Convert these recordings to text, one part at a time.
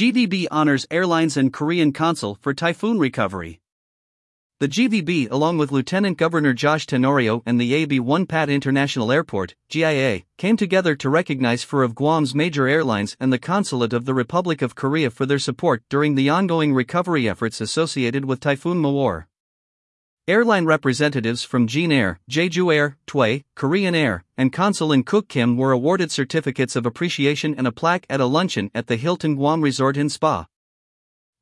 GVB honors airlines and Korean consul for typhoon recovery. The GVB, along with Lieutenant Governor Josh Tenorio and the A.B. Won Pat International Airport, GIA, came together to recognize four of Guam's major airlines and the Consulate of the Republic of Korea for their support during the ongoing recovery efforts associated with Typhoon Mawar. Airline representatives from Jin Air, Jeju Air, Tway, Korean Air, and Consul in Cook Kim were awarded certificates of appreciation and a plaque at a luncheon at the Hilton Guam Resort and Spa.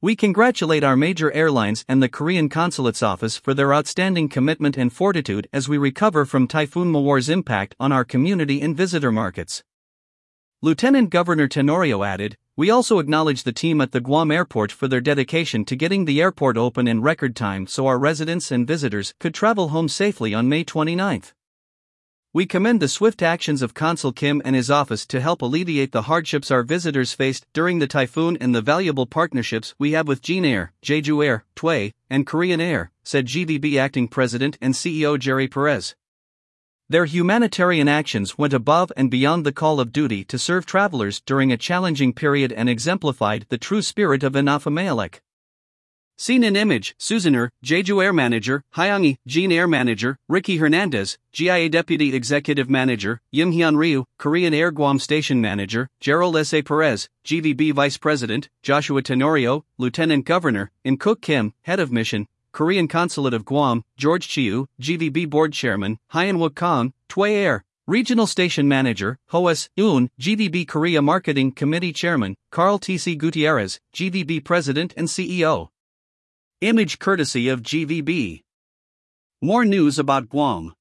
We congratulate our major airlines and the Korean Consulate's office for their outstanding commitment and fortitude as we recover from Typhoon Mawar's impact on our community and visitor markets. Lieutenant Governor Tenorio added, We also acknowledge the team at the Guam airport for their dedication to getting the airport open in record time so our residents and visitors could travel home safely on May 29. We commend the swift actions of Consul Kim and his office to help alleviate the hardships our visitors faced during the typhoon and the valuable partnerships we have with Jin Air, Jeju Air, Tway, and Korean Air, said GVB acting president and CEO Jerry Perez. Their humanitarian actions went above and beyond the call of duty to serve travelers during a challenging period and exemplified the true spirit of Inafa'maolek. Seen in image, Susaner, Jeju Air Manager, Hyangi, Jin Air Manager, Ricky Hernandez, GIA Deputy Executive Manager, Yim Hyun Ryu, Korean Air Guam Station Manager, Gerald S.A. Perez, GVB Vice President, Joshua Tenorio, Lieutenant Governor, in Cook Kim, Head of Mission, Korean Consulate of Guam, George Chiu, GVB Board Chairman, Hyan Wook Kong, Tway Air, Regional Station Manager, Hoas Yoon, GVB Korea Marketing Committee Chairman, Carl T.C. Gutierrez, GVB President and CEO. Image courtesy of GVB. More news about Guam.